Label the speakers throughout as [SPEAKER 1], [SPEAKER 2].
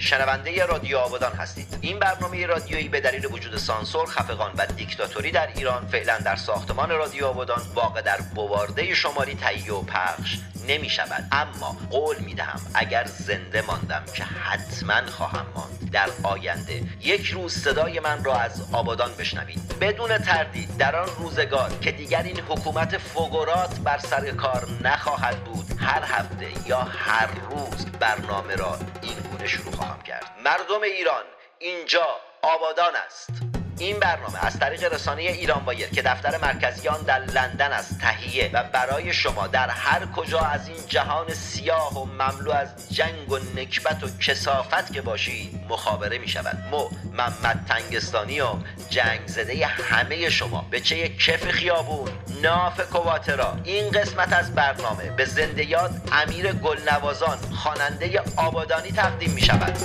[SPEAKER 1] شنونده رادیو آبادان هستید. این برنامه رادیویی به دلیل وجود سانسور خفقان و دیکتاتوری در ایران فعلا در ساختمان رادیو آبادان واقع در بوارده شمالی تهیه و پخش نمی شود اما قول می دهم اگر زنده ماندم که حتما خواهم ماند. در آینده یک روز صدای من را از آبادان بشنوید. بدون تردید در آن روزگار که دیگر این حکومت فوگورات بر سر کار نخواهد بود هر هفته یا هر روز برنامه را این شروع خواهم کرد. مردم ایران اینجا آبادان است. این برنامه از طریق رسانه ایران وایر که دفتر مرکزی آن در لندن است تهیه و برای شما در هر کجا از این جهان سیاه و مملو از جنگ و نکبت و کسافت که باشید مخابره می شود. مو محمد تنگستانی و جنگ زده همه شما به چه کف خیابون ناف کواترا. این قسمت از برنامه به زنده یاد امیر گلنوازان خواننده آبادانی تقدیم می شود.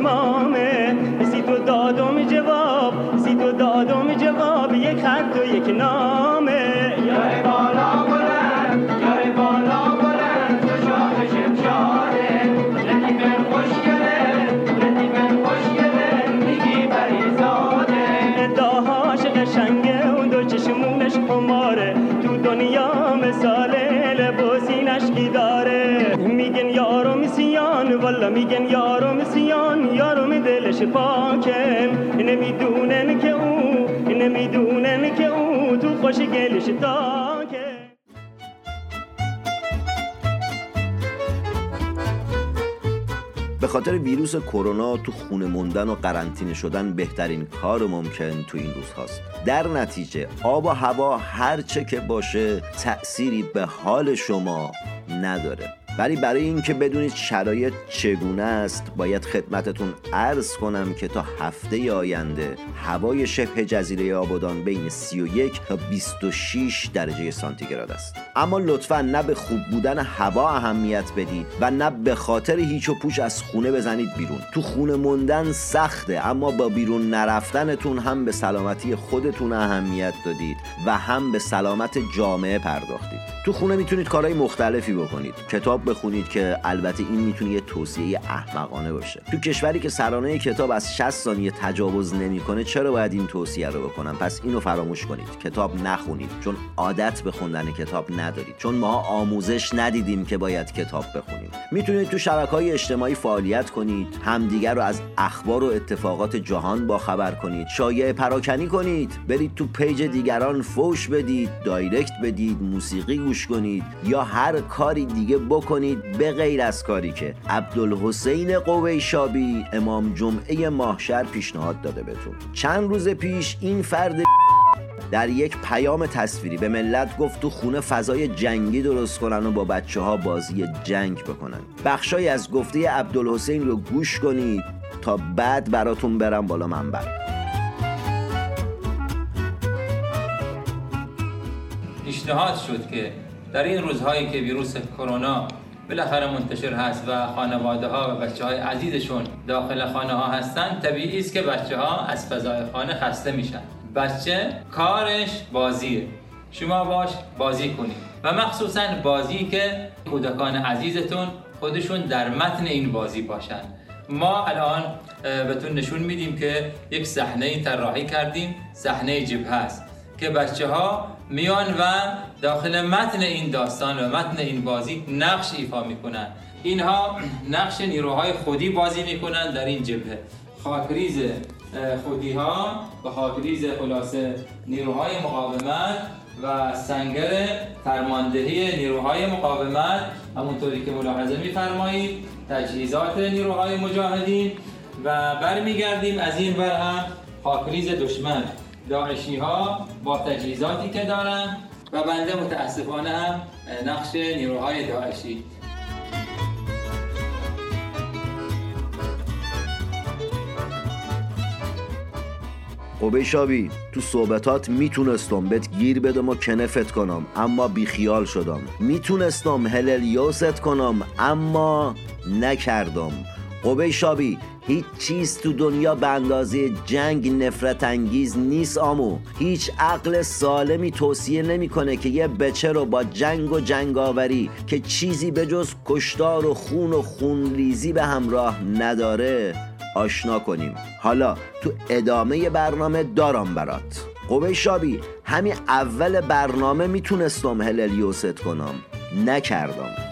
[SPEAKER 2] تو چشمامه سی تو دادم جواب سی تو دادم جواب. یک خط و یک نامه. یار بالا بلند یار بالا بلند. تو شاه شمشاره لطیف خوشگله لطیف خوشگله. میگی بریزاده ادعاهاش قشنگه اون دو چشمونش خماره. تو دنیا مثاله لباسی نشکی داره. میگن یارم سیان والا میگن سیان پاکن. نمی‌دونن که او نمی‌دونن که او تو خوش گلش تاکه
[SPEAKER 3] به خاطر ویروس کرونا تو خونه موندن و قرنطینه شدن بهترین کار ممکن تو این روزهاست در نتیجه آب و هوا هر چه که باشه تأثیری به حال شما نداره. ولی برای اینکه بدونید شرایط چگونه است باید خدمتتون عرض کنم که تا هفته آینده هوای شبه جزیره آبادان بین 31 تا 26 درجه سانتیگراد است. اما لطفا نه به خوب بودن هوا اهمیت بدید و نه به خاطر هیچ و پوچ از خونه بزنید بیرون. تو خونه موندن سخته اما با بیرون نرفتنتون هم به سلامتی خودتون اهمیت دادید و هم به سلامت جامعه پرداختید. تو خونه می‌تونید کارهای مختلفی بکنید. کتاب بخونید که البته این می‌تونه یه توصیه احمقانه باشه. تو کشوری که سرانه کتاب از 60 ثانیه تجاوز نمی‌کنه چرا باید این توصیه رو بکنم؟ پس اینو فراموش کنید. کتاب نخونید چون عادت به خوندن کتاب ندارید. چون ما آموزش ندیدیم که باید کتاب بخونیم. می‌تونید تو شبکه های اجتماعی فعالیت کنید همدیگر رو از اخبار و اتفاقات جهان با خبر کنید. شایعه پراکنی کنید برید تو page دیگران فوش بدید direct بدید موسیقی گوش کنید یا هر کاری دیگه بکنید به غیر از کاری که عبدالحسین غبیشاوی امام جمعه ماهشهر پیشنهاد داده بهتون. چند روز پیش این فرد در یک پیام تصویری به ملت گفت تو خونه فضای جنگی درست کنن و با بچه ها بازی جنگ بکنن. بخشای از گفته عبدالحسین رو گوش کنید تا بعد براتون برم بالا منبر.
[SPEAKER 4] پیشنهاد شد که در این روزهایی که ویروس کرونا بالاخره منتشر هست و خانواده ها و بچه های عزیزشون داخل خانه ها هستن. طبیعی است که بچه ها از فضای خانه خسته میشن. بچه کارش بازیه. شما باش بازی کنید. و مخصوصا بازی که کودکان عزیزتون خودشون در متن این بازی باشن. ما الان بهتون نشون میدیم که یک صحنه طراحی کردیم. صحنه جبهه است که بچه ها میان و داخل متن این داستان و متن این بازی نقش ایفا می‌کنن. اینها نقش نیروهای خودی بازی می‌کنن در این جبهه. خاکریز خودی ها و خاکریز خلاصه نیروهای مقاومت و سنگر فرماندهی نیروهای مقاومت همونطوری که ملاحظه میفرمایید تجهیزات نیروهای مجاهدین و برمیگردیم از این بر هم خاکریز دشمن. داعشی ها با تجهیزاتی که دارن و بنده متاسفانه هم نقش نیروهای داعشی.
[SPEAKER 3] قبه شابی تو صحبتات می‌تونستم بهت گیر بدم و کنفت کنم اما بیخیال شدم. می‌تونستم هللیوست کنم اما نکردم. قبه شابی هیچ چیز تو دنیا به اندازه جنگ نفرت انگیز نیست آمو. هیچ عقل سالمی توصیه نمی‌کنه که یه بچه رو با جنگ و جنگاوری که چیزی به جز کشتار و خون و خونریزی به همراه نداره آشنا کنیم. حالا تو ادامه برنامه دارم برات. قبه شابی همین اول برنامه می‌تونستم هللیوست کنم. نکردم.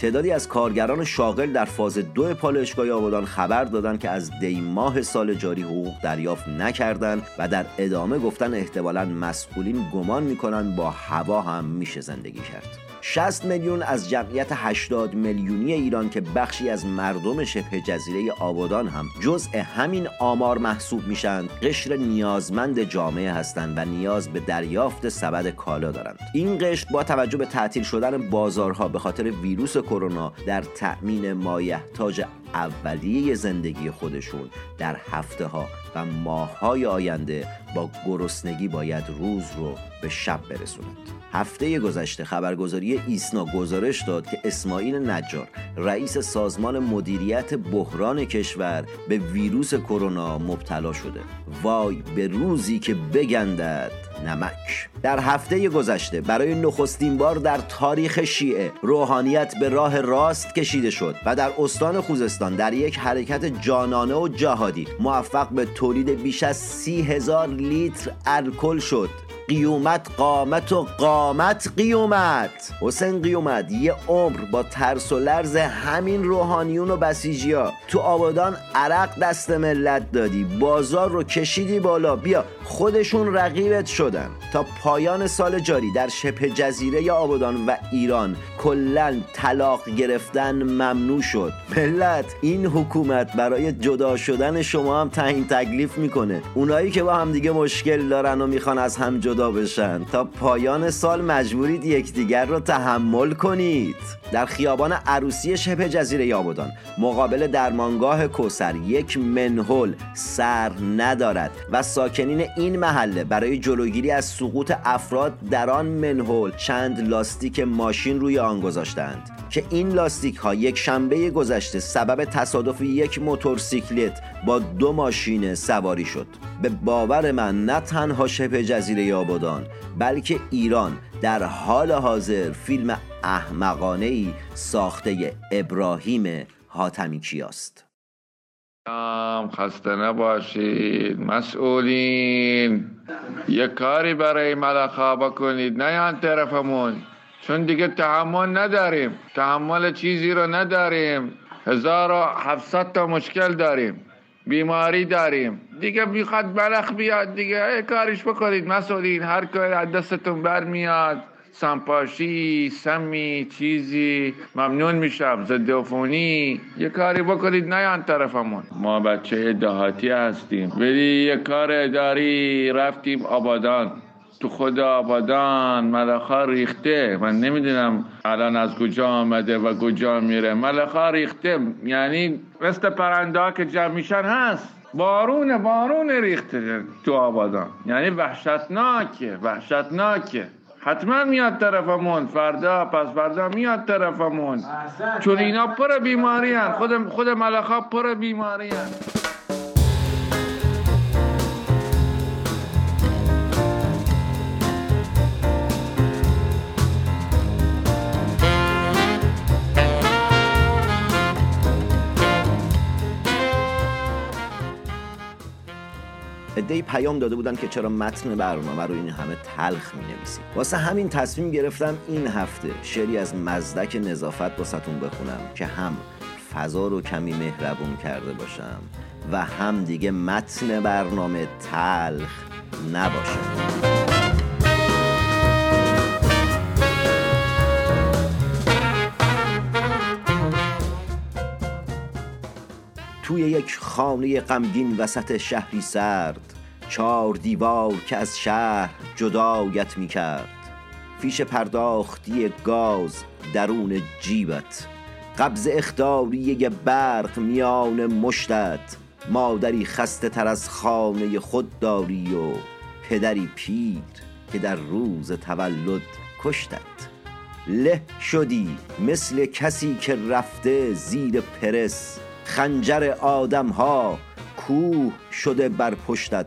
[SPEAKER 3] تعدادی از کارگران شاغل در فاز دو پالایشگاه آبادان خبر دادند که از دی ماه سال جاری حقوق دریافت نکردند و در ادامه گفتن احتمالا مسئولین گمان می‌کنن با هوا هم میشه زندگی کرد. 60 میلیون از جمعیت 80 میلیونی ایران که بخشی از مردم شبه جزیره آبادان هم جزء همین آمار محسوب میشن قشر نیازمند جامعه هستند و نیاز به دریافت سبد کالا دارند. این قشر با توجه به تعطیل شدن بازارها به خاطر ویروس کرونا در تأمین مایحتاج اولیه زندگی خودشون در هفته ها و ماه های آینده با گرسنگی باید روز رو به شب برسونند هفته گذشته خبرگزاری ایسنا گزارش داد که اسماعیل نجار رئیس سازمان مدیریت بحران کشور به ویروس کرونا مبتلا شده. وای به روزی که بگندد. نمک. در هفته گذشته برای نخستین بار در تاریخ شیعه روحانیت به راه راست کشیده شد و در استان خوزستان در یک حرکت جانانه و جهادی موفق به تولید بیش از سی هزار لیتر الکل شد. قیومت قامت و قامت قیومت. حسین قیومت یه عمر با ترس و لرز همین روحانیون و بسیجیا. تو آبادان عرق دست ملت دادی بازار رو کشیدی بالا. بیا خودشون رقیبت شدن. تا پایان سال جاری در شبه جزیره آبادان و ایران کلا طلاق گرفتن ممنوع شد. ملت این حکومت برای جدا شدن شما هم تعیین تکلیف می‌کنه. اونایی که با همدیگه مشکل دارن و می‌خوان از هم جدا بشن. تا پایان سال مجبورید یکدیگر رو تحمل کنید. در خیابان عروسی شبه جزیره آبادان مقابل درمانگاه کوسر یک منهول سر ندارد و ساکنین این محله برای جلوگیری از سقوط افراد در آن منهول چند لاستیک ماشین روی آن گذاشتند. که این لاستیک ها یک شنبه گذشته سبب تصادف یک موتورسیکلت با دو ماشین سواری شد. به باور من نه تنها شبه جزیره آبادان بلکه ایران در حال حاضر فیلم احمقانه ای ساخته ابراهیم حاتمی کیاست
[SPEAKER 5] خسته نباشید مسئولین. یک کاری برای ملخا بکنید نه یان طرفمون. چون دیگه تحمل نداریم. تحمل چیزی رو نداریم. 1700 تا مشکل داریم. بیماری داریم. دیگه می‌خواد ملخ بیاد دیگه. کارش بکنید. مسئولین هر کاری از دستتون برمیاد. سمپاشی سمی چیزی. ممنون میشم. ضد عفونی. یه کاری بکنید. نیان طرفمون. ما بچه دهاتی هستیم. ولی یه کار اداری رفتیم آبادان. تو خود آبادان ملخا ریخته. من نمی‌دونم الان از کجا آمده و کجا میره. ملخا ریخته. یعنی مثل پرنده که جمع میشن هست. بارون بارون ریخته تو آبادان. یعنی وحشتناکه وحشتناکه. حتما میاد طرفمون. فردا پس فردا میاد طرفمون. چون اینا پر بیماری هن. خود, خود ملخا پر بیماری هن.
[SPEAKER 3] ادهی پیام داده بودن که چرا متن برنامه رو این همه تلخ می نویسیم واسه همین تصمیم گرفتم این هفته شعری از مزدک نظافت واسهتون بخونم که هم فضا رو کمی مهربون کرده باشم و هم دیگه متن برنامه تلخ نباشه. توی یک خانه غمگین وسط شهری سرد چار دیوار که از شهر جدایت می کرد. فیش پرداختی گاز درون جیبت. قبض اختاری برق میان مشتت. مادری خسته تر از خانه خود داری و پدری پیر که در روز تولد کشتت. له شدی مثل کسی که رفته زیر پرس. خنجر آدم ها کوه شده بر پشتت.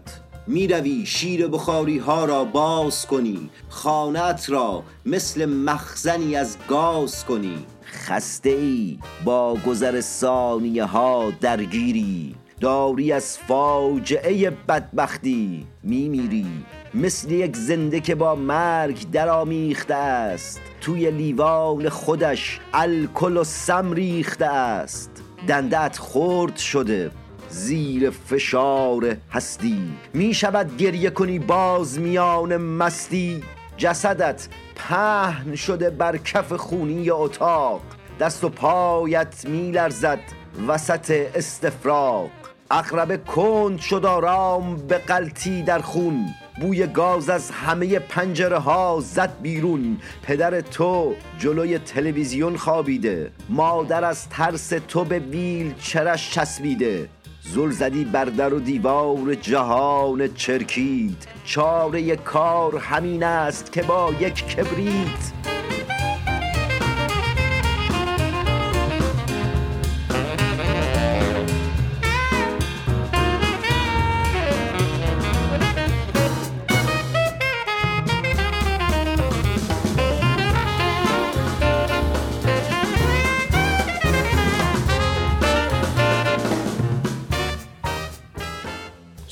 [SPEAKER 3] می‌روی شیر بخاری ها را باز کنی خانت را مثل مخزنی از گاز کنی. خسته ای با گذر ثانیه ها درگیری داری از فاجعه بدبختی میمیری. مثل یک زنده که با مرگ درآمیخته است توی لیوان خودش الکل و سم ریخته است. دندت خرد شده زیر فشار هستی. می شود گریه کنی باز میان مستی. جسدت پهن شده بر کف خونی اتاق. دست و پایت می لرزد وسط استفراغ اقرب کند شد آرام به قلتی در خون. بوی گاز از همه پنجره ها زد بیرون. پدر تو جلوی تلویزیون خوابیده. مادر از ترس تو به ویل چرش چسبیده. زل زدی بر در و دیوار جهان چرکید. چاره کار همین است که با یک کبریت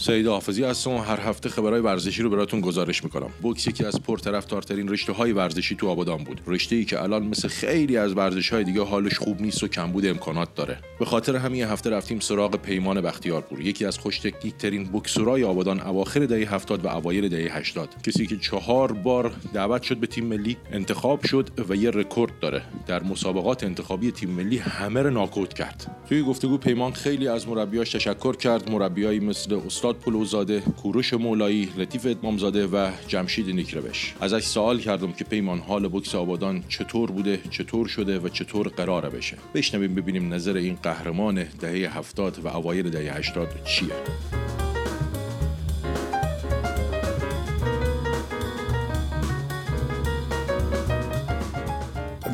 [SPEAKER 6] سعید حافظی هستم هر هفته خبرهای ورزشی رو براتون گزارش می‌کنم. بوکس یکی از پرطرفدارترین رشته های ورزشی تو آبادان بود. رشته ای که الان مثل خیلی از ورزش های دیگه حالش خوب نیست و کمبود امکانات داره. به خاطر همین هفته رفتیم سراغ پیمان بختیارپور یکی از خوش ترین بوکسورای آبادان اواخر دهه 70 و اوایل دهه 80 کسی که چهار بار دعوت شد به تیم ملی انتخاب شد و یه رکورد داره. در مسابقات انتخابی تیم ملی همه رو ناکوت کرد. توی گفتگو پیمان خیلی از مربیاش تشکر کرد. مربیایی مثل استاد پلوزاده، کوروش مولایی، لطیف ادمامزاده و جمشید نیکروش ازش سوال کردم که پیمان حال بوکس آبادان چطور بوده، چطور شده و چطور قراره بشه. بشنویم ببینیم نظر این قهرمان دهه هفتاد و اوایل دهه هشتاد چیه.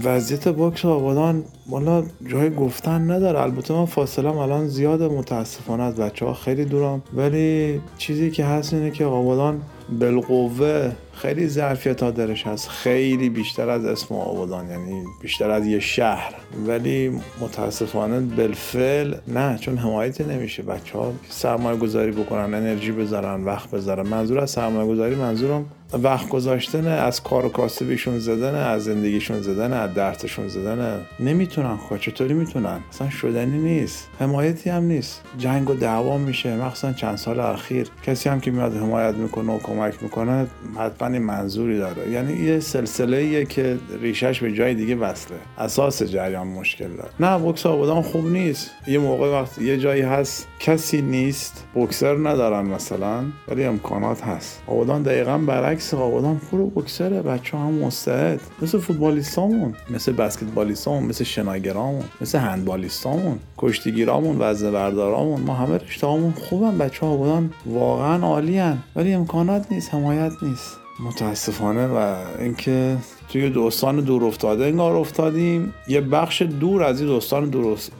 [SPEAKER 7] وضعیت بوکس آبادان والا جای گفتن نداره. البته من فاصله الان زیاد متاسفانه از بچه ها خیلی دورم. ولی چیزی که هست اینه که آبادان بالقوه خیلی ظرفیت ها درش هست. خیلی بیشتر از اسم آبادان یعنی بیشتر از یه شهر. ولی متاسفانه بالفعل نه چون حمایتی نمیشه. بچه ها سرمایه گذاری بکنن انرژی بذارن وقت بذارن. منظور از سرمایه گذاری منظورم وقت گذاشتن از کار و کاسبیشون زدن از زندگیشون زدن از درتشون زدن. نمی‌تونن خب چطوری می‌تونن؟ اصلا شدنی نیست. حمایتی هم نیست. جنگ و دعوا میشه. مخصوصا چند سال اخیر. کسی هم که میاد حمایت می‌کنه و کمک می‌کنه حتما این منظوری داره. یعنی یه سلسله ایه که ریشش به جای دیگه وصله. اساس جریان مشکل داره. نه بوکس آبادان خوب نیست. یه موقع وقت یه جایی هست کسی نیست. بوکسر ندارن مثلا ولی امکانات هست. آبادان دقیقا برعکس آبادان پرو بوکسره. بچه هم مستعد. مثل فوتبالیستامون. مثل بسکتبالیستامون مثل شناگرامون مثل هندبالیستامون کشتیگیرامون وزن بردارامون ما همه رشتهامون خوبن. بچه ها بودن واقعا عالیان ولی امکانات نیست حمایت نیست. متاسفانه و اینکه توی دوستان دور افتاده انگار افتادیم. یه بخش دور از این دوستان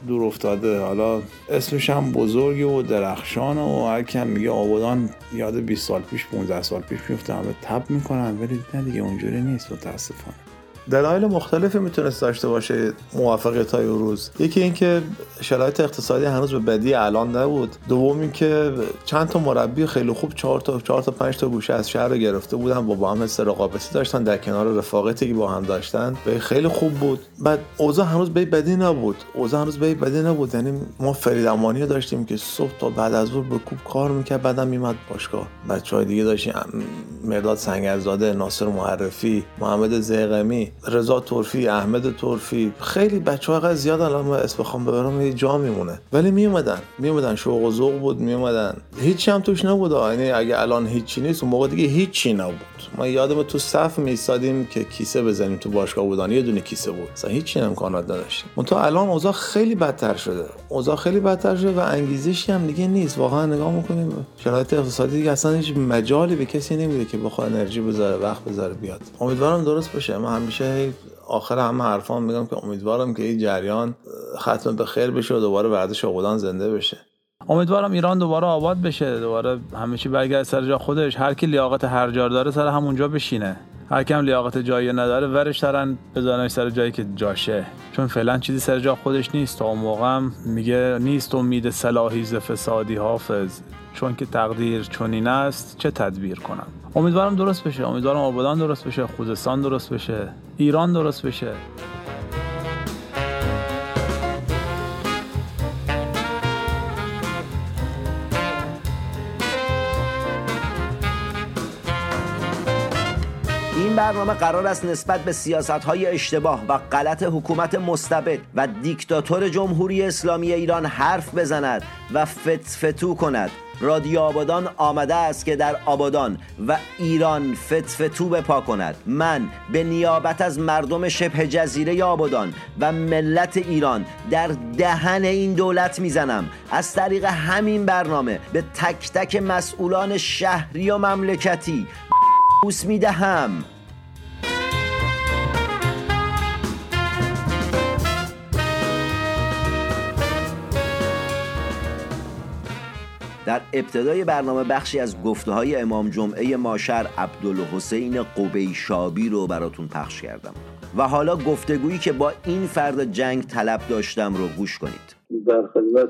[SPEAKER 7] دور, افتاده. حالا اسمش هم بزرگی و درخشان و هر کم میگه آبادان یاد 20 سال پیش 15 سال پیش میفته همه تب می‌کنن. ولی نه دیگه اونجوری نیست متاسفانه. دلایل مختلفی می‌تونست داشته باشه موفقیت های روز. یکی اینکه شرایط اقتصادی هنوز به بدی الان نبود. دوم اینکه چند تا مربی خیلی خوب چهار تا چهار تا پنج تا گوشه از شهر رو گرفته بودن با با هم حس رقابتی داشتن در کنار رفاقتی که با هم داشتن. به خیلی خوب بود. بعد اوضاع هنوز به بدی نبود. اوضاع هنوز به بدی نبود. یعنی ما فرید امانی داشتیم که صبح تا بعد از ظهر به کوب کار می‌کرد بعدم میمد باشگاه. بچهای دیگه داشتیم مرداد سنگرزاده ناصر معرفی محمد زیقمی رضا ترفی احمد ترفی. خیلی بچه ها زیاد الان اسم بخوام ببرم یه جا میمونه. ولی میومدن. میومدن. شوق و ذوق بود میومدن. هیچی هم توش نبود. یعنی اگه الان هیچی نیست اون موقع دیگه هیچی نبود. ما یادم تو صف میستادیم که کیسه بزنیم تو باشگاه بودن. یه دونه کیسه بود. اصلا هیچ امکانات نداشتیم. اون تو الان اوضاع خیلی بدتر شده. اوضاع خیلی بدتر شده و انگیزشی هم دیگه نیست. واقعا نگاه می‌کنیم شرایط اقتصادی دیگه اصلا هیچ مجالی به کسی نمیده که بخواد انرژی بذاره وقت بذاره بیاد. امیدوارم درست بشه من همیشه آخر همه حرفام میگم که امیدوارم که این جریان ختم به خیر بشه و دوباره ورزش آبادان زنده بشه.
[SPEAKER 8] امیدوارم ایران دوباره آباد بشه دوباره همه چی برگرد سر جا خودش. هر کی لیاقت هر جا داره سر همونجا بشینه. هر کم لیاقت جایی نداره ورش دارن بزنش سر جایی که جاشه. چون فعلا چیزی سر جا خودش نیست. تا موقع میگه نیست امید صلاحی ز فسادی حافظ. چون که تقدیر چنین است چه تدبیر کنم؟ امیدوارم درست بشه. امیدوارم آبادان درست بشه خوزستان درست بشه ایران درست بشه.
[SPEAKER 3] برنامه قرار است نسبت به سیاست های اشتباه و غلط حکومت مستبد و دیکتاتور جمهوری اسلامی ایران حرف بزند و فتفتو کند. رادیو آبادان آمده است که در آبادان و ایران فتفتو بپا کند. من به نیابت از مردم شبه جزیره آبادان و ملت ایران در دهن این دولت می‌زنم. از طریق همین برنامه به تک تک مسئولان شهری و مملکتی بوس می‌دهم. در ابتدای برنامه بخشی از گفته های امام جمعه ماشر عبدالحسین قبیشابی رو براتون پخش کردم. و حالا گفتگویی که با این فرد جنگ طلب داشتم رو گوش کنید.
[SPEAKER 9] در خدمت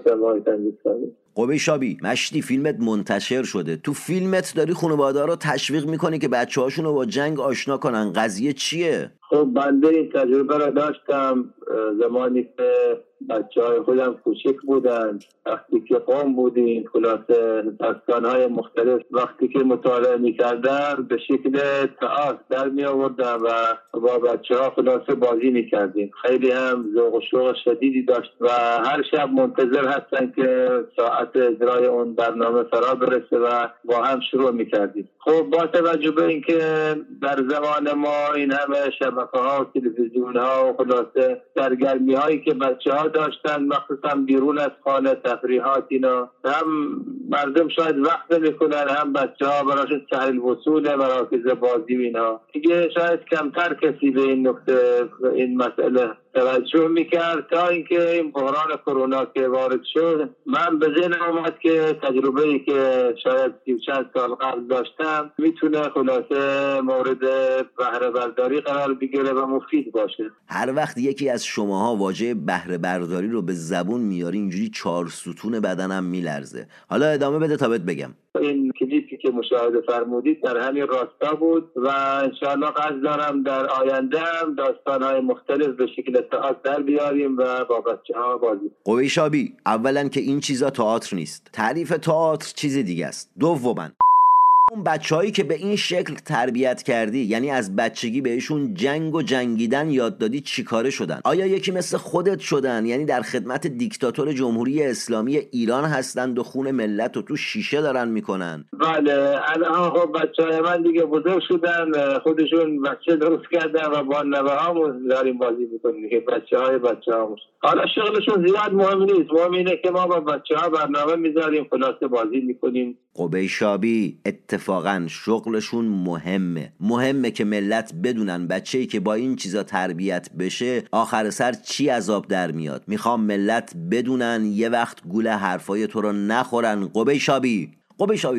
[SPEAKER 3] قبیشابی مشتی فیلمت منتشر شده. تو فیلمت داری خانواده رو تشویق می‌کنی که بچه هاشون رو با جنگ آشنا کنن. قضیه چیه؟
[SPEAKER 9] خب بنده این تجربه رو داشتم. زمانی که بچه های خودم کوچک بودن وقتی که قوم بودیم خلاصه دستان های مختلف وقتی که مطالعه می‌کردن به شکل تئاتر در می آوردن و با بچه ها خلاصه بازی می‌کردیم. خیلی هم ذوق و شوق شدیدی داشت و هر شب منتظر هستن که ساعت اجرای اون برنامه فرا برسه و با هم شروع می‌کردیم. خب با توجه به اینکه در زمان ما این همه شبکه ها و تلویزیون ها و خلاصه سرگرمی هایی که بچه ها داشتن مخصوصا بیرون از خانه تفریحات اینا. هم مردم شاید وقت نمی‌کنن هم بچه ها براشون سهل وصول مراکز بازی اینا. دیگه شاید کمتر کسی به این نکته این مسئله توجه می‌کرد تا اینکه این بحران کرونا که وارد شد من به ذهن آمد که تجربه ای که شاید چند سال قبل داشتم می‌تونه خلاصه مورد بهره برداری قرار بگیره و مفید باشه.
[SPEAKER 3] هر وقت یکی از شماها واژه بهره برداری رو به زبون میاری اینجوری چهار ستون بدنم میلرزه. حالا ادامه بده تا بهت بگم.
[SPEAKER 9] این کلیپی که مشاهده فرمودید در همین راستا بود و انشاءالله قصد دارم در آینده هم داستانهای مختلف به شکل تئاتر در بیاریم و با بچه ها بازی
[SPEAKER 3] قوی شابی اولا که این چیزا تئاتر نیست. تعریف تئاتر چیز دیگه است. دوما اون بچههایی که به این شکل تربیت کردی؟ یعنی از بچگی بهشون جنگ و جنگیدن یاد دادی چیکاره شدن؟ آیا یکی مثل خودت شدن؟ یعنی در خدمت دیکتاتور جمهوری اسلامی ایران هستند و خون ملت رو تو شیشه دارن می‌کنن؟
[SPEAKER 9] بله الان خب بچه های من دیگه بزرگ شدن خودشون بچه درست کردن و با نوه همون داریم بازی می‌کنیم بچه های بچه حالا شغلشون زیاد مهم نیست مهم اینه که ما با بچه ها برنامه می‌ذاریم خلاصه بازی می‌کنیم.
[SPEAKER 3] قبیشابی اتفاقا شغلشون مهمه. مهمه که ملت بدونن بچه‌ای که با این چیزا تربیت بشه آخر سر چی عذاب در میاد؟ می‌خوام ملت بدونن یه وقت گول حرفای تو رو نخورن قبه شابی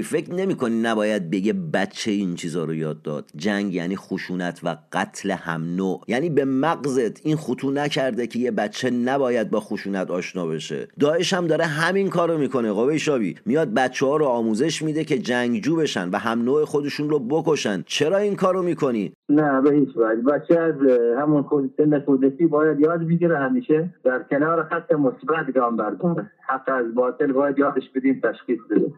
[SPEAKER 3] فکر نمی کنی نباید بگه بچه این چیزا رو یاد داد. جنگ یعنی خشونت و قتل هم نوع. یعنی به مغزت این خطو نکرده که یه بچه نباید با خشونت آشنا بشه. داعش هم داره همین کارو می‌کنه قبه شابی میاد بچه ها رو آموزش میده که جنگجو بشن و هم نوع خودشون رو بکشن. چرا این کارو می‌کنی؟
[SPEAKER 9] نه به هیچ وجه. بچه از همون سن کودکی باید یاد بگیره همیشه. در کنار خط مثبت گام برداره. حق از باطل باید یادش بدیم تشخیص بده.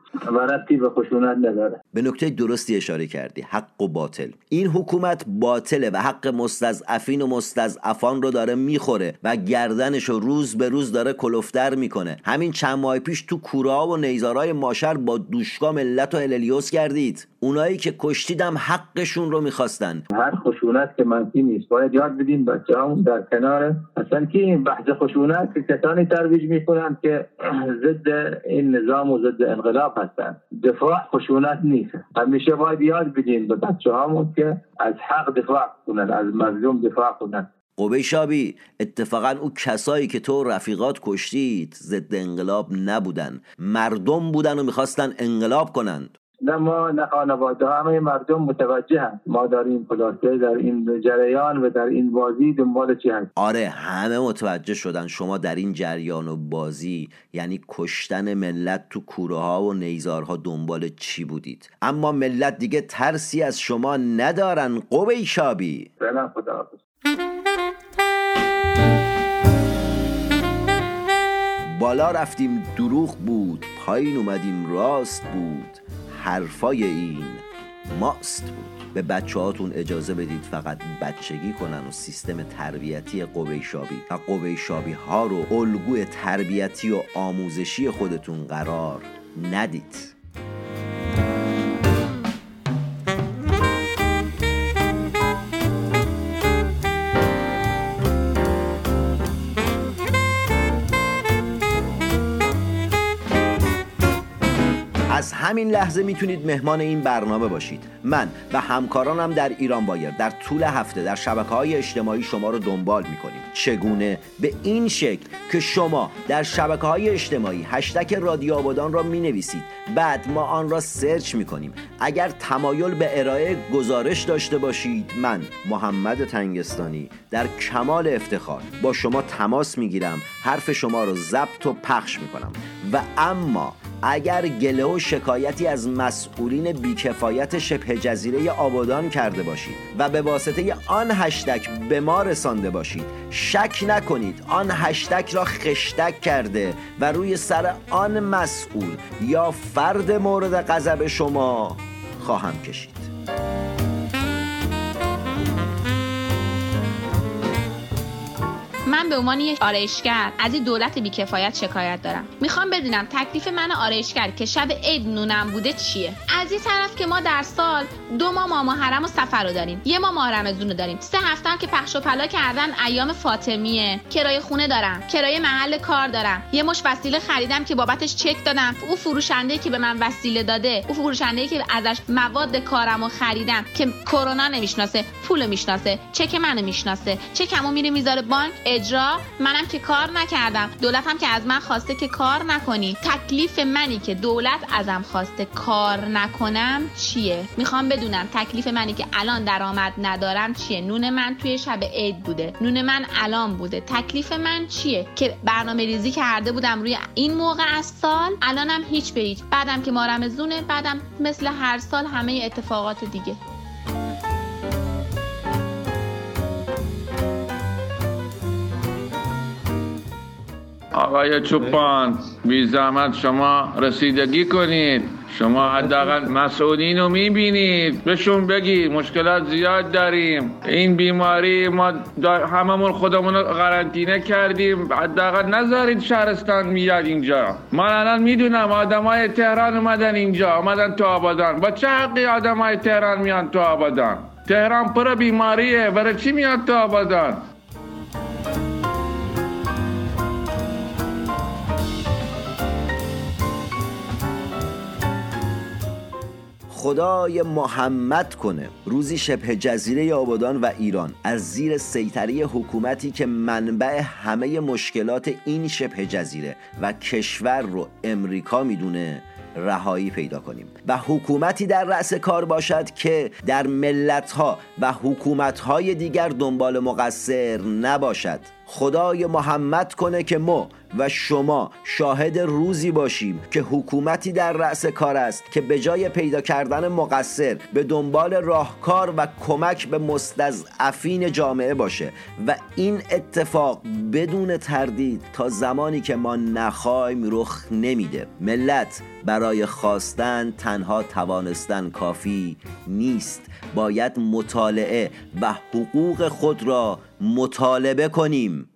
[SPEAKER 9] ربطی به خشونت نداره.
[SPEAKER 3] به نکته درستی اشاره کردی حق و باطل. این حکومت باطله و حق مستضعفین و مستضعفان رو داره می‌خوره و گردنش رو روز به روز داره کلفتر می‌کنه. همین چند ماه پیش تو کوره و نیزارای ماشر با دوشگاه ملت و هللیوس کردید. اونایی که کشتیدم حقشون رو می‌خواستن.
[SPEAKER 9] هر خشونت که منفی نیست. باید یاد بدیم بچه همون در کنار. اصلا که این بحث خشونت؟ که کسانی ترویج می‌کنند که ضد این نظام و ضد انقلاب هستن. دفاع خشونت نیست. همیشه باید یاد بدیم به بچه همون که از حق دفاع کنن از مظلوم دفاع کنن.
[SPEAKER 3] قبه شابی اتفاقا او کسایی که تو رفیقات کشتید ضد انقلاب نبودن. مردم بودن و می‌خواستن انقلاب کنند.
[SPEAKER 9] نه ما نه خانواده همه مردم متوجه هم ما این خلاصه در این جریان و در این بازی دنبال چی هست
[SPEAKER 3] آره همه متوجه شدن. شما در این جریان و بازی یعنی کشتن ملت تو کوره ها و نیزارها دنبال چی بودید؟ اما ملت دیگه ترسی از شما ندارن قبه شابی
[SPEAKER 9] خدا
[SPEAKER 3] بالا رفتیم دروغ بود. پایین اومدیم راست بود. حرفای این ماست. بود به بچه هاتون اجازه بدید فقط بچگی کنن و سیستم تربیتی قوه شابی و قوه شابی ها رو الگوی تربیتی و آموزشی خودتون قرار ندید. همین لحظه می‌تونید مهمان این برنامه باشید. من و همکارانم در ایران بایر در طول هفته در شبکه های اجتماعی شما رو دنبال می‌کنیم. چگونه؟ به این شکل که شما در شبکه های اجتماعی هشتک رادیو آبادان را می نویسید بعد ما آن را سرچ می کنیم اگر تمایل به ارائه گزارش داشته باشید من محمد تنگستانی در کمال افتخار با شما تماس می گیرم حرف شما رو ضبط و پخش می کنم و اما اگر گله و شکایتی از مسئولین بیکفایت شبه جزیره آبادان کرده باشید و به واسطه آن هشتک به ما رسانده باشید شک نکنید. آن هشتک را خشتک کرده و روی سر آن مسئول یا فرد مورد غضب شما خواهم کشید.
[SPEAKER 10] من به عنوان یک آرایشگر از این دولت بیکفایت شکایت دارم. می‌خوام بدونم تکلیف من آرایشگر که شب عید نونم بوده چیه؟ از این طرف که ما در سال دو ماه ماه محرم و سفر رو داریم. یه ماه ماه رمضون رو داریم. سه هفته که پخش و پلا کردن ایام فاطمیه. کرایه خونه دارم. کرایه محل کار دارم. یه مش وسیله خریدم که بابتش چک دادم. او فروشنده که به من وسیله داده او فروشنده که ازش مواد کارم رو خریدم که کرونا نمی‌شناسه پول می‌شناسه چک منو می‌شناسه. چکمو میره می‌ذاره بانک اجرا منم که کار نکردم. دولتم که از من خواسته که کار نکنی. تکلیف منی که دولت ازم خواسته کار نکنم چیه؟ می‌خوام بدونم تکلیف منی که الان درآمد ندارم چیه؟ نون من توی شب عید بوده. نون من الان بوده. تکلیف من چیه؟ که برنامه ریزی کرده بودم روی این موقع از سال الانم هیچ به هیچ. بعدم که ما رمزونه بعدم مثل هر سال همه اتفاقات دیگه.
[SPEAKER 5] آقای چوپان بی زحمت شما رسیدگی کنید. شما حداقل مسئولین رو می‌بینید. بهشون بگید مشکلات زیاد داریم. این بیماری ما هممون خودمون رو قرنطینه کردیم. حداقل نذارید شهرستان میاد اینجا. من الان می‌دونم آدمای تهران اومدن اینجا اومدن تو آبادان. با چه حقی آدمای تهران میان تو آبادان؟ تهران پر بیماریه. برای چی میاد تو آبادان؟
[SPEAKER 3] خدای محمد کنه. روزی شبه جزیره آبادان و ایران از زیر سیطره حکومتی که منبع همه مشکلات این شبه جزیره و کشور رو امریکا می‌دونه رهایی پیدا کنیم. و حکومتی در رأس کار باشد که در ملتها و حکومتهای دیگر دنبال مقصر نباشد. خدای محمد کنه که ما و شما شاهد روزی باشیم که حکومتی در رأس کار است که به جای پیدا کردن مقصر به دنبال راهکار و کمک به مستضعفین جامعه باشه و این اتفاق بدون تردید تا زمانی که ما نخوایم رخ نمیده. ملت برای خواستن تنها توانستن کافی نیست. باید مطالعه و حقوق خود را مطالبه کنیم.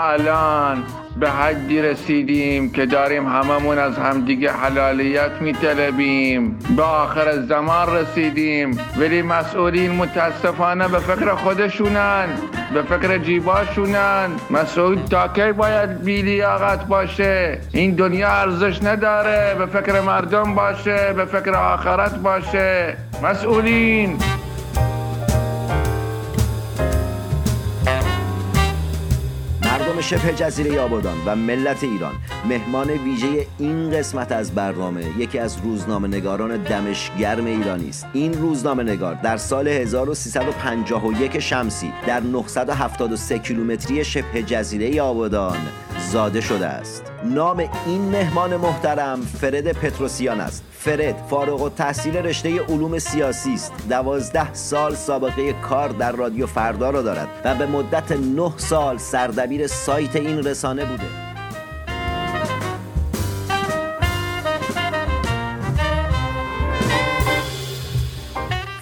[SPEAKER 5] الان به حدی رسیدیم که داریم هممون از همدیگه حلالیت میطلبیم. به آخر زمان رسیدیم. ولی مسئولین متاسفانه به فکر خودشونن به فکر جیباشونن. مسئول تا کی باید بیلیاقت باشه. این دنیا ارزش نداره. به فکر مردم باشه به فکر آخرت باشه. مسئولین.
[SPEAKER 3] مردم شبه جزیره آبادان و ملت ایران. مهمان ویژه این قسمت از برنامه یکی از روزنامه نگاران دمشگرم ایرانی است. این روزنامه نگار در سال 1351 شمسی در 973 کیلومتری شبه جزیره آبادان زاده شده است. نام این مهمان محترم فرد پتروسیان است. فرد فارغ و تحصیل رشته علوم سیاسی است. دوازده سال سابقه کار در رادیو فردا را دارد و به مدت نه سال سردبیر سایت این رسانه بوده.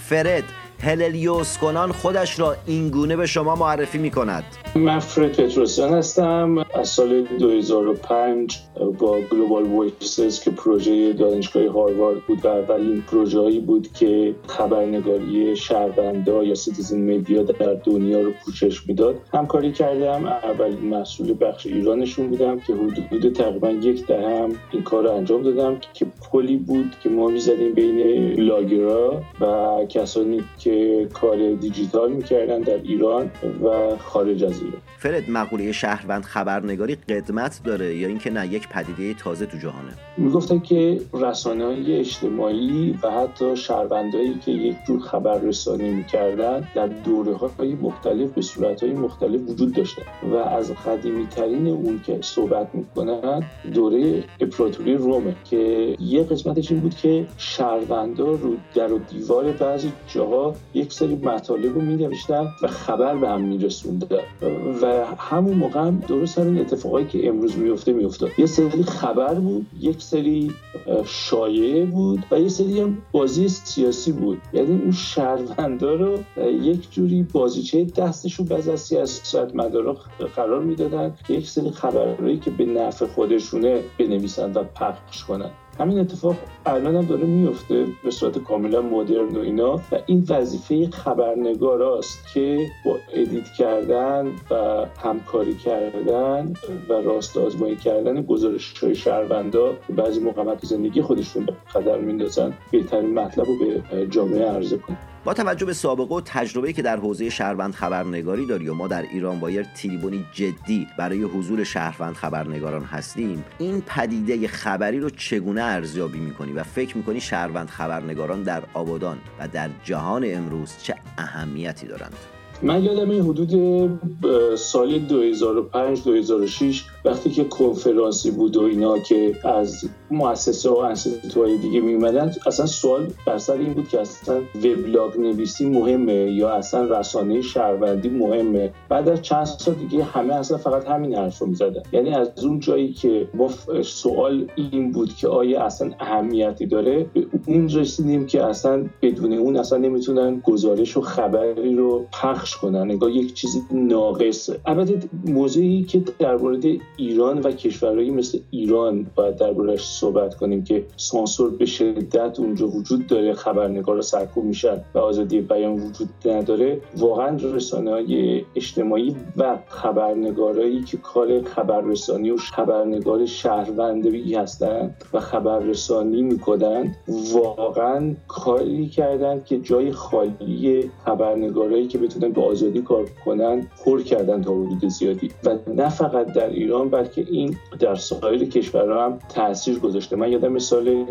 [SPEAKER 3] فرد هللیوس کنان خودش را اینگونه به شما معرفی می کند
[SPEAKER 11] من فرد پتروسیان هستم. از سال 2005 با Global Voices که پروژه دانشگاه هاروارد بود و اولین پروژه هایی بود که خبرنگاری شهروندی یا citizen media در دنیا رو پوشش می‌داد. همکاری کردم. اولین مسئول بخش ایرانشون بودم که حدود تقریبا یک دهه این کار رو انجام دادم که پلی بود که ما می‌زدیم بین بلاگرا و کسانی که کار دیجیتال می‌کردن در ایران و خارج از ایران.
[SPEAKER 3] فرد مقوله شهروند خبرنگاری قدمت داره یا اینکه نه یک پدیده تازه تو جهانه؟
[SPEAKER 11] می‌گفتن که رسانه های اجتماعی و حتی شهروندایی که یک جور خبررسانی می‌کردن در دوره های مختلف به صورت های مختلف وجود داشتن و از قدیمی ترین اون که صحبت می‌کنن دوره امپراتوری رومه که یه قسمتش این بود که شهروندا رو در و دیوار بعضی جاها یک سری مطالب رو مینوشتن و خبر به هم میرسوندن. و همون موقع هم درست همین اتفاقایی که امروز میفته میافتاد. یه سری خبر بود یک سری شایعه بود و یه سری هم بازی سیاسی بود. یعنی اون شهروندا رو یک جوری بازیچه دستشون بعض از سیاست مدارا قرار می‌دادن یک سری خبرهایی که به نفع خودشونه بنویسن و پخش کنن. همین اتفاق الان هم داره میفته به صورت کاملا مدرن و اینا و این وظیفه خبرنگاراست که با ادیت کردن و همکاری کردن و راست آزمایی کردن گزارش های شهروندا بعضی مقامات زندگی خودشون به خطر میندازن بهترین مطلب رو به جامعه عرضه کنن.
[SPEAKER 3] با توجه به سابقه و تجربه که در حوزه شهروند خبرنگاری داری و ما در ایران با یک تریبونی جدی برای حضور شهروند خبرنگاران هستیم این پدیده خبری رو چگونه ارزیابی می‌کنی و فکر می‌کنی شهروند خبرنگاران در آبادان و در جهان امروز چه اهمیتی دارند؟
[SPEAKER 11] من یادم این حدود سال 2005 2006 وقتی که کنفرانسی بود و اینا که از مؤسسه و انستیتوهای دیگه میومدن اصلا سوال بر سر این بود که اصلا وبلاگ نویسی مهمه یا اصلا رسانه شهروندی مهمه؟ بعد از چند سال دیگه همه اصلا فقط همین حرف رو می‌زدن. یعنی از اون جایی که ما سوال این بود که آیا اصلا اهمیتی داره به اون رسیدیم که اصلا بدون اون اصلا نمی‌تونن گزارش و خبری رو پخش کنن. نگاه یک چیزی ناقصه. البته موضوعی که در مورد ایران و کشورهایی مثل ایران باید دربارش صحبت کنیم که سانسور به شدت اونجا وجود داره خبرنگارا سرکوب میشن و آزادی بیان وجود نداره. واقعا رسانه های اجتماعی و خبرنگارایی که کار خبررسانی و خبرنگار شهروندی هستن و خبررسانی می‌کنن واقعا کاری کردن که جای خالی خبرنگارایی که بتونن به آزادی کار کنن پر کردن تا حدود زیادی. و نه فقط در ایران ایران بلکه این در سایر کشورها هم تاثیر گذاشته. من یادم سال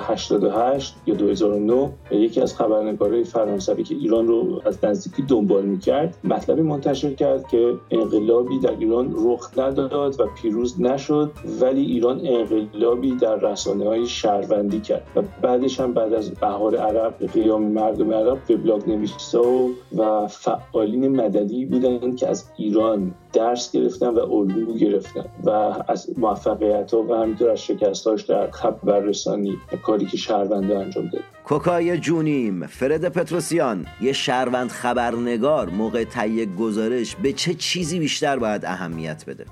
[SPEAKER 11] 88 یا 2009 یکی از خبرنگارهای فرانسوی که ایران رو از نزدیکی دنبال می‌کرد مطلبی منتشر کرد که انقلابی در ایران رخ نداد و پیروز نشد ولی ایران انقلابی در رسانه های شهروندی کرد. و بعدش هم بعد از بهار عرب قیام مردم عرب وبلاگ نویسا و فعالین مدنی بودن که از ایران درس گرفتن و الگو گرفتن. و از موفقیت ها و همینطور از شکستاش در خبررسانی کاری که شهرونده انجام داد.
[SPEAKER 3] کوکای جونیم فرد پتروسیان یه شهروند خبرنگار موقع تهیه گزارش به چه چیزی بیشتر باید اهمیت بده؟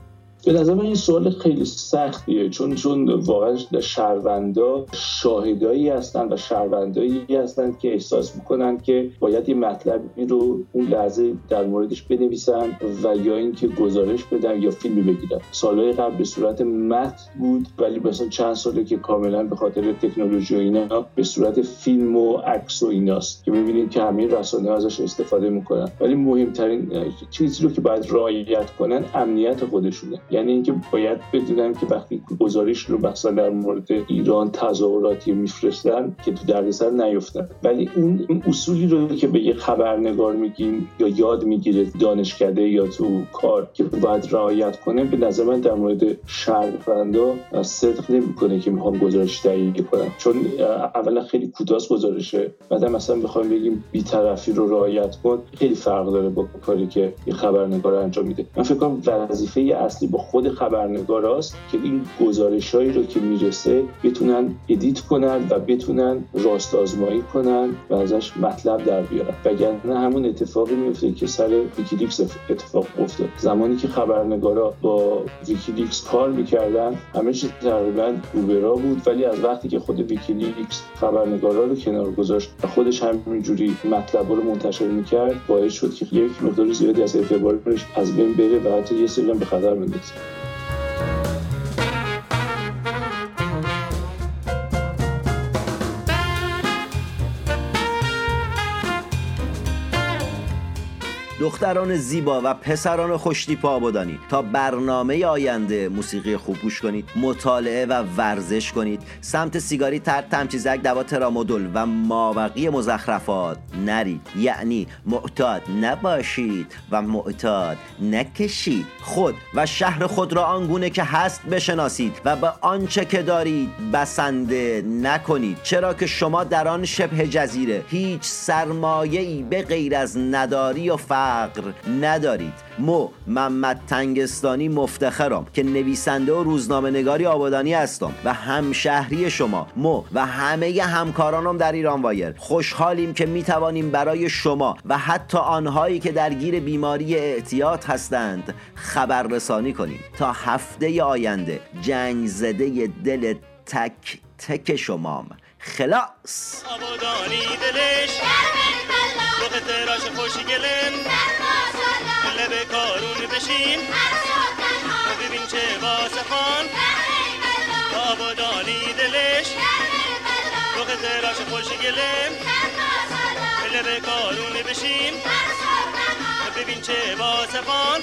[SPEAKER 11] به نظر من این سوال خیلی سختیه چون چون واقعا شهروندا شاهدایی هستن و شهروندایی هستند که احساس می‌کنن که باید یه مطلبی رو اون لحظه در موردش بنویسن و یا اینکه گزارش بدن یا فیلمی بگیرن. سالهای قبل به صورت متن بود ولی مثلا چند ساله که کاملا به خاطر تکنولوژی و اینا به صورت فیلم و عکس و ایناست که می‌بینید که همه رسانه ازش استفاده می‌کنن. ولی مهمترین چیزی رو که باید رعایت کنن امنیت خودشونه. یعنی اینکه باید بدونن که وقتی گزارش رو مثلا در مورد ایران تظاهراتی میفرستن که تو دردسر نیفتن. ولی اون اصولی رو که به یه خبرنگار میگیم یا یاد می‌گیره دانشکده یا تو کار که باید رعایت کنه به نظر من در مورد شهروندا صدق نمی‌کنه که می‌خوام گزارش تهیه کنم چون اولا خیلی کوتاه گزارشه بعد مثلا بخوام بگیم بیطرفی رو رعایت کن. خیلی فرق داره با کاری که یه خبرنگار انجام میده. من فکر کنم وظیفه اصلی با خود خبرنگاراست که این گزارشهایی رو که می‌رسه بتونن edit کنن و بتونن راستی آزمایی کنن و ازش مطلب در بیارن. وگرنه همون اتفاقی میفته که سر ویکیلیکس اتفاق افتاد. زمانی که خبرنگارا با ویکیلیکس کار می‌کردن همه چیز تقریبا روبراه بود ولی از وقتی که خود ویکیلیکس خبرنگارا رو کنار گذاشت و خودش همینجوری مطلب رو منتشر می‌کرد باعث شد که یک مقدار زیادی از اعتبارش از بین بره و حتی یه سری به خطر بندازه.
[SPEAKER 3] Música دختران زیبا و پسران خوشتیپ آبادانی. تا برنامه آینده موسیقی خوب گوش کنید مطالعه و ورزش کنید. سمت سیگاری تر تمچیزک دوا ترامودول و ماوقی مزخرفات نرید. یعنی معتاد نباشید و معتاد نکشید. خود و شهر خود را آنگونه که هست بشناسید و به آنچه که دارید بسنده نکنید. چرا که شما در آن شبه جزیره. هیچ سرمایه‌ای به غیر از نداری و فقر ندارید. مو محمد تنگستانی مفتخرم که نویسنده و روزنامه نگاری آبادانی هستم و همشهری شما. مو و همه همکارانم در ایران وایر. خوشحالیم که می‌توانیم برای شما و حتی آنهایی که درگیر بیماری اعتیاد هستند خبررسانی کنیم. تا هفته آینده جنگ زده دل تک تک شمام. خلاص.
[SPEAKER 2] آبادانی دلش تراش خوشی گلم لب کارون بشین ببین چه واسفان آبادانی دلش رخ تراش خوشی گلم لب کارون بشین ببین چه واسفان